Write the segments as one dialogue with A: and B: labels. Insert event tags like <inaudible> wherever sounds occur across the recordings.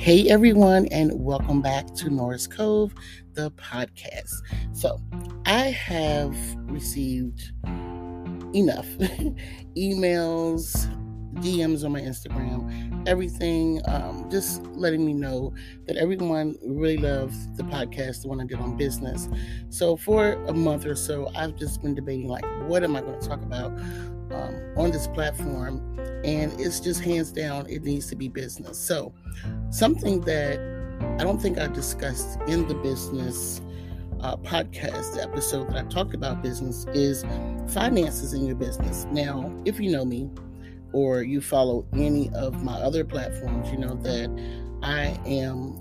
A: Hey everyone, and welcome back to Norris Cove, the podcast. So, I have received enough <laughs> emails, DMs on my Instagram, everything, um, just letting me know that everyone really loves the podcast, the one I did on business. So, for a month or so, I've just been debating like, what am I going to talk about um, on this platform? And it's just hands down, it needs to be business. So, something that I don't think I discussed in the business uh, podcast episode that I talked about business is finances in your business. Now, if you know me or you follow any of my other platforms, you know that I am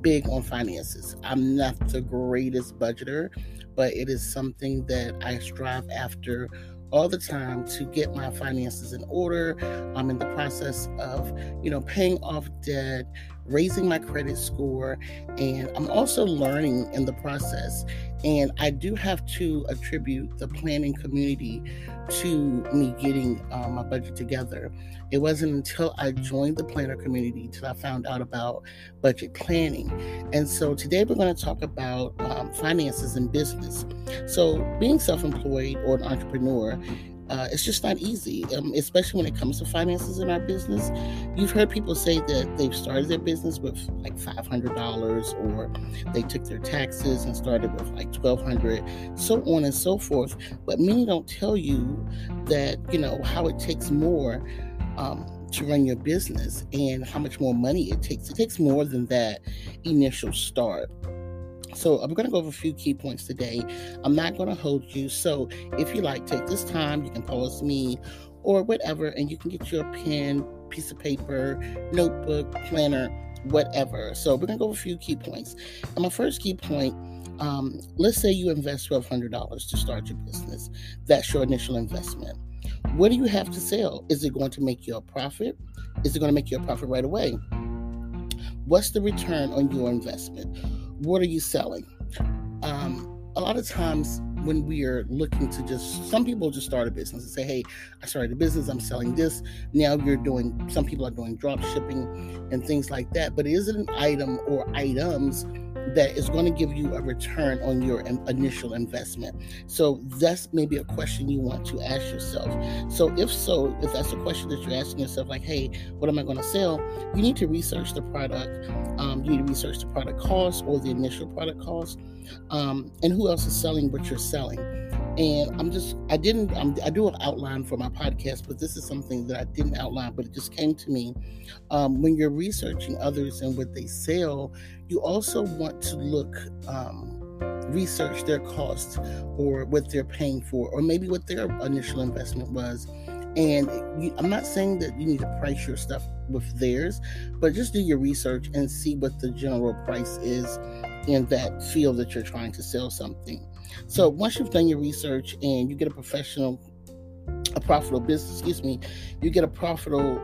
A: big on finances. I'm not the greatest budgeter, but it is something that I strive after all the time to get my finances in order. I'm in the process of, you know, paying off debt, raising my credit score, and I'm also learning in the process. And I do have to attribute the planning community to me getting um, my budget together. It wasn't until I joined the planner community that I found out about budget planning. And so today we're going to talk about um, finances and business. So, being self employed or an entrepreneur uh, it's just not easy, um, especially when it comes to finances in our business. You've heard people say that they've started their business with like $500 or they took their taxes and started with like 1200 so on and so forth. But many don't tell you that, you know, how it takes more um, to run your business and how much more money it takes. It takes more than that initial start. So I'm going to go over a few key points today. I'm not going to hold you. So if you like, take this time. You can pause me or whatever, and you can get your pen, piece of paper, notebook, planner, whatever. So we're going to go over a few key points. And my first key point um, let's say you invest $1,200 to start your business. That's your initial investment. What do you have to sell? Is it going to make you a profit? Is it going to make you a profit right away? What's the return on your investment? What are you selling? Um, a lot of times when we are looking to just some people just start a business and say hey i started a business i'm selling this now you're doing some people are doing drop shipping and things like that but is it an item or items that is going to give you a return on your initial investment. So that's maybe a question you want to ask yourself. So if so, if that's a question that you're asking yourself, like, hey, what am I going to sell? You need to research the product. Um, you need to research the product cost or the initial product cost, um, and who else is selling what you're selling and I'm just I didn't I'm, i do an outline for my podcast, but this is something that I didn't outline, but it just came to me. Um, when you're researching others and what they sell, you also want to look. Um, research their cost or what they're paying for or maybe what their initial investment was and you, i'm not saying that you need to price your stuff with theirs but just do your research and see what the general price is in that field that you're trying to sell something so once you've done your research and you get a professional, a profitable business, excuse me, you get a profitable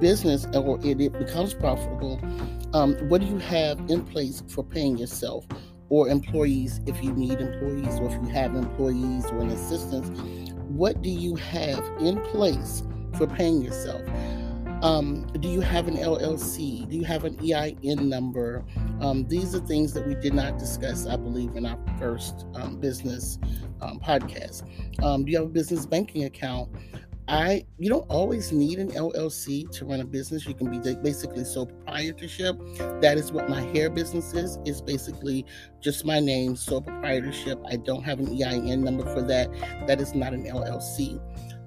A: business or it, it becomes profitable, um, what do you have in place for paying yourself or employees if you need employees or if you have employees or an assistant? What do you have in place for paying yourself? Um, do you have an LLC? Do you have an EIN number? Um, these are things that we did not discuss, I believe, in our first um, business um, podcast. Um, do you have a business banking account? I you don't always need an LLC to run a business. You can be basically sole proprietorship. That is what my hair business is. It's basically just my name, sole proprietorship. I don't have an EIN number for that. That is not an LLC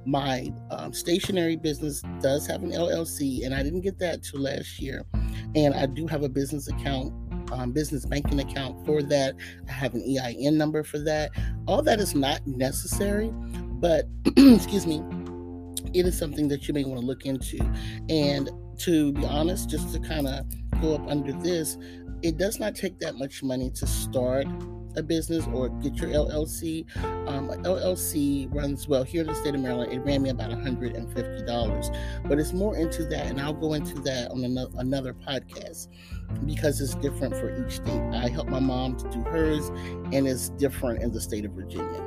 A: my um, stationery business does have an LLC, and I didn't get that till last year. And I do have a business account, um, business banking account for that. I have an EIN number for that. All that is not necessary, but <clears throat> excuse me, it is something that you may want to look into. And to be honest, just to kind of go up under this, it does not take that much money to start a business or get your LLC. Um, LLC runs well here in the state of Maryland. It ran me about $150, but it's more into that, and I'll go into that on another, another podcast because it's different for each state. I helped my mom to do hers, and it's different in the state of Virginia.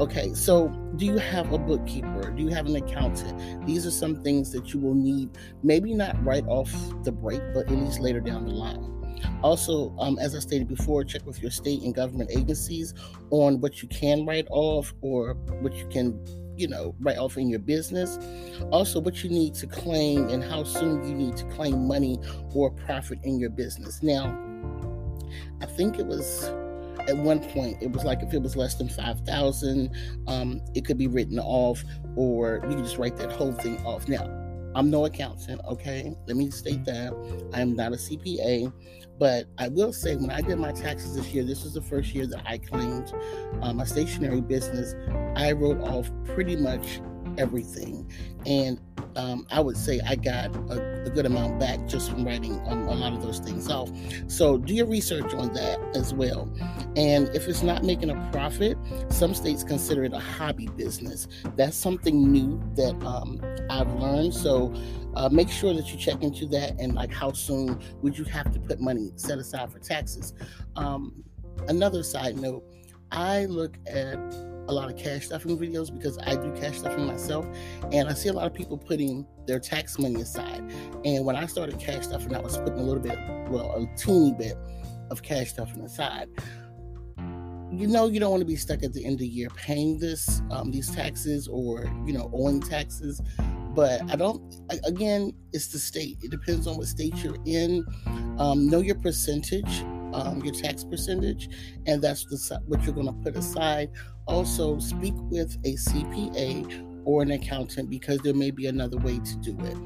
A: Okay, so do you have a bookkeeper? Do you have an accountant? These are some things that you will need, maybe not right off the break, but at least later down the line. Also, um, as I stated before, check with your state and government agencies on what you can write off or what you can, you know, write off in your business. Also, what you need to claim and how soon you need to claim money or profit in your business. Now, I think it was at one point it was like if it was less than 5000 um, it could be written off or you could just write that whole thing off now i'm no accountant okay? Let me state that. I am not a cpa but i will say when i did my taxes this year this was the first year that i claimed um, a stationary business. I wrote off pretty much everything and um, I would say I got a, a, good amount back just from writing um, a lot of those things off. So do your research on that as well. And if it's not making a profit, some states consider it a hobby business. That's something new that um, I've learned. So uh, make sure that you check into that and like how soon would you have to put money set aside for taxes. Um, another side note, I look at a lot of cash stuffing videos because I do cash stuffing myself, and I see a lot of people putting their tax money aside. And when I started cash stuffing, I was putting a little bit, well, a teeny bit of cash stuffing aside. You know, you don't want to be stuck at the end of the year paying this, um, these taxes, or you know, owing taxes. But I don't. Again, it's the state. It depends on what state you're in. Um, know your percentage um, your tax percentage, and that's the, what you're going to put aside. Also, speak with a CPA or an accountant because there may be another way to do it.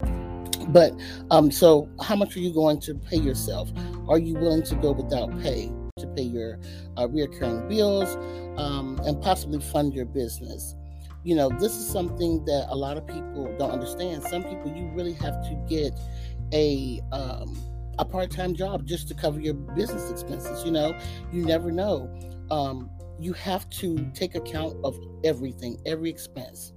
A: Um, but um, so, how much are you going to pay yourself? Are you willing to go without pay to pay your uh, reoccurring bills um, and possibly fund your business? You know, this is something that a lot of people don't understand. Some people, you really have to get a um, a part-time job just to cover your business expenses you know? You never know. Um, you have to take account of everything every expense.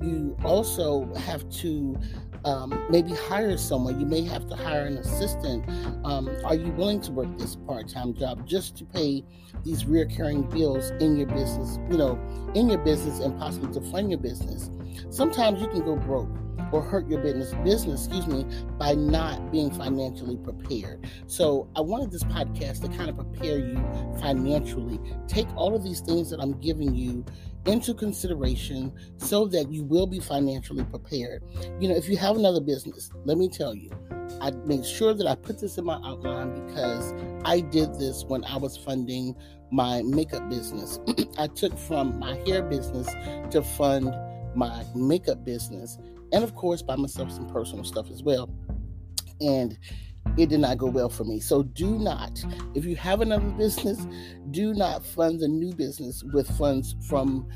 A: You also have to um, maybe hire someone. You may have to hire an assistant. Um, are you willing to work this part-time job just to pay these reoccurring bills in your business you know in your business and possibly to fund your business? Sometimes you can go broke or hurt your business business excuse me by not being financially prepared. So i wanted this podcast to kind of prepare you financially. Take all of these things that i'm giving you into consideration so that you will be financially prepared. You know if you have another business let me tell you i made sure that i put this in my outline because i did this when i was funding my makeup business. <clears throat> I took from my hair business to fund my makeup business and of course buy myself some personal stuff as well. And it did not go well for me. So do not, if you have another business, do not fund the new business with funds from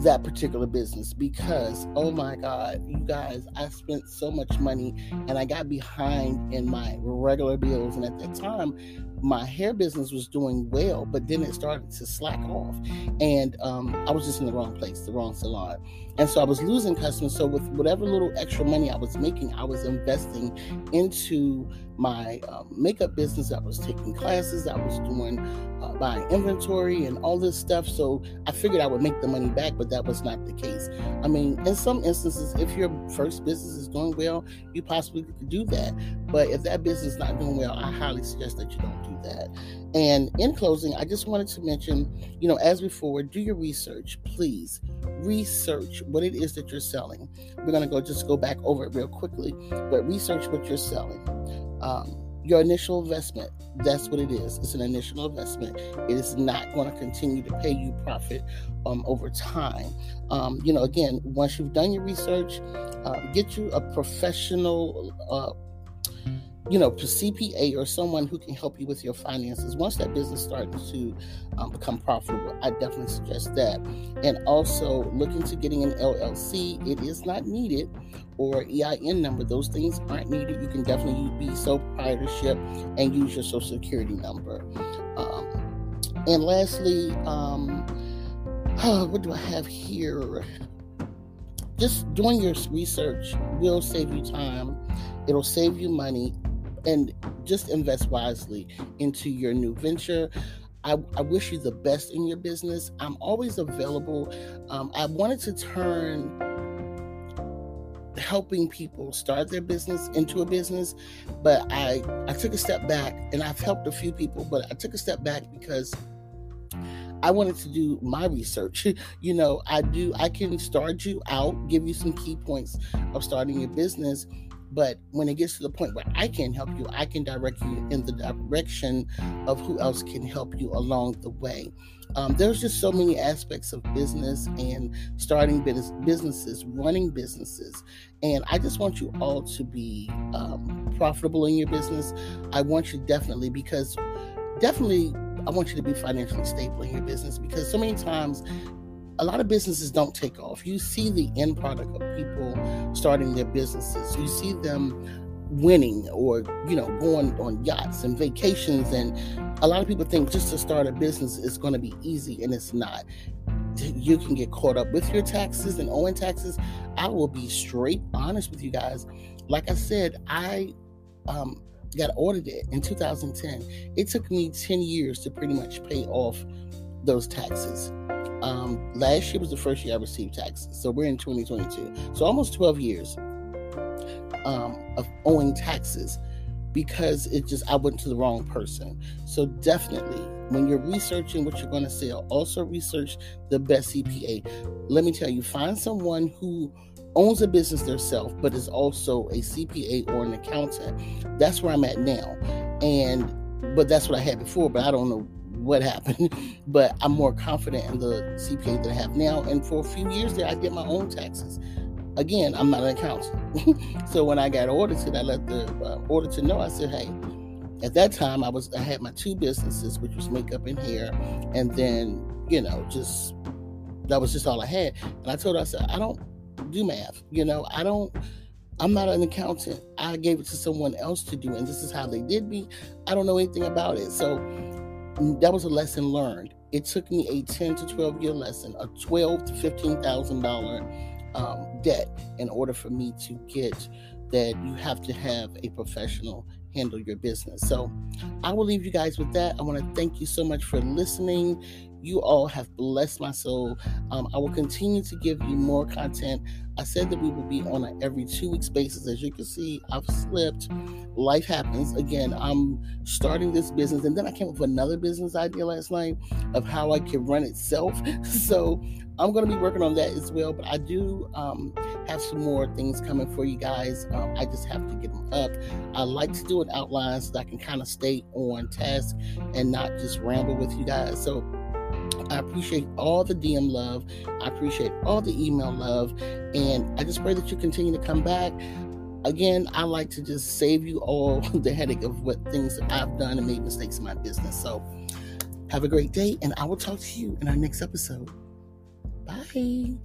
A: that particular business because oh my god you guys i spent so much money and i got behind in my regular bills and at that time my hair business was doing well but then it started to slack off and um, i was just in the wrong place the wrong salon and so i was losing customers so with whatever little extra money i was making i was investing into my um, makeup business. I was taking classes. I was doing uh, buying inventory and all this stuff. So I figured I would make the money back, but that was not the case. I mean, in some instances, if your first business is doing well, you possibly could do that. But if that business is not doing well, I highly suggest that you don't do that. And in closing, I just wanted to mention, you know, as before, do your research, please. Research what it is that you're selling. We're to go just go back over it real quickly, but research what you're selling um, your initial investment. That's what it is. It's an initial investment. It is not going to continue to pay you profit um, over time. Um, you know, again, once you've done your research, uh, get you a professional uh, you know, CPA or someone who can help you with your finances. Once that business starts to um, become profitable, I definitely suggest that. And also look into getting an LLC. It is not needed, or EIN number. Those things aren't needed. You can definitely be sole proprietorship and use your social security number. Um, and lastly, um, <sighs> what do I have here? Just doing your research will save you time. It'll save you money and just invest wisely into your new venture. I, I wish you the best in your business. I'm always available. Um, I wanted to turn helping people start their business into a business but i i took a step back and i've helped a few people but i took a step back because I wanted to do my research. <laughs> you know, I do, I can start you out, give you some key points of starting your business. But when it gets to the point where I can help you, I can direct you in the direction of who else can help you along the way. Um, there's just so many aspects of business and starting business, businesses, running businesses. And I just want you all to be um, profitable in your business. I want you definitely, because definitely I want you to be financially stable in your business because so many times a lot of businesses don't take off. You see the end product of people starting their businesses. You see them winning or you know going on yachts and vacations and a lot of people think just to start a business is going to be easy and it's not you can get caught up with your taxes and owing taxes i will be straight honest with you guys like i said i um, got audited in 2010. It took me 10 years to pretty much pay off those taxes. Um, last year was the first year I received taxes. So we're in 2022. So almost 12 years um, of owing taxes because it just I went to the wrong person. So definitely when you're researching what you're going to sell, also research the best CPA. Let me tell you, find someone who owns a business themselves, but is also a CPA or an accountant. That's where I'm at now. And but that's what I had before, but I don't know what happened. <laughs> But I'm more confident in the CPA that I have now. And for a few years there, I did my own taxes. Again, I'm not an accountant. <laughs> so when I got audited, I let the uh, auditor know. I said, hey, at that time I was I had my two businesses, which was makeup and hair, and then you know just that was just all I had. And I told her I said I don't do math. You know, I don't. I'm not an accountant. I gave it to someone else to do, and this is how they did me. I don't know anything about it. So that was a lesson learned. It took me a 10 to 12 year lesson, a 12 to 15 thousand um, debt, in order for me to get that. You have to have a professional handle your business. So I will leave you guys with that. I want to thank you so much for listening. You all have blessed my soul. Um, I will continue to give you more content. I said that we will be on an every two weeks basis. As you can see, I've slipped. Life happens. Again, I'm starting this business, and then I came up with another business idea last night of how I can run itself. <laughs> so I'm going to be working on that as well. But I do um, have some more things coming for you guys. Um, I just have to get them up. I like to do an outline so that I can kind of stay on task and not just ramble with you guys. So I appreciate all the DM love. I appreciate all the email love. And I just pray that you continue to come back. Again, I like to just save you all <laughs> the headache of what things I've done and made mistakes in my business. So have a great day, and I will talk to you in our next episode. Bye.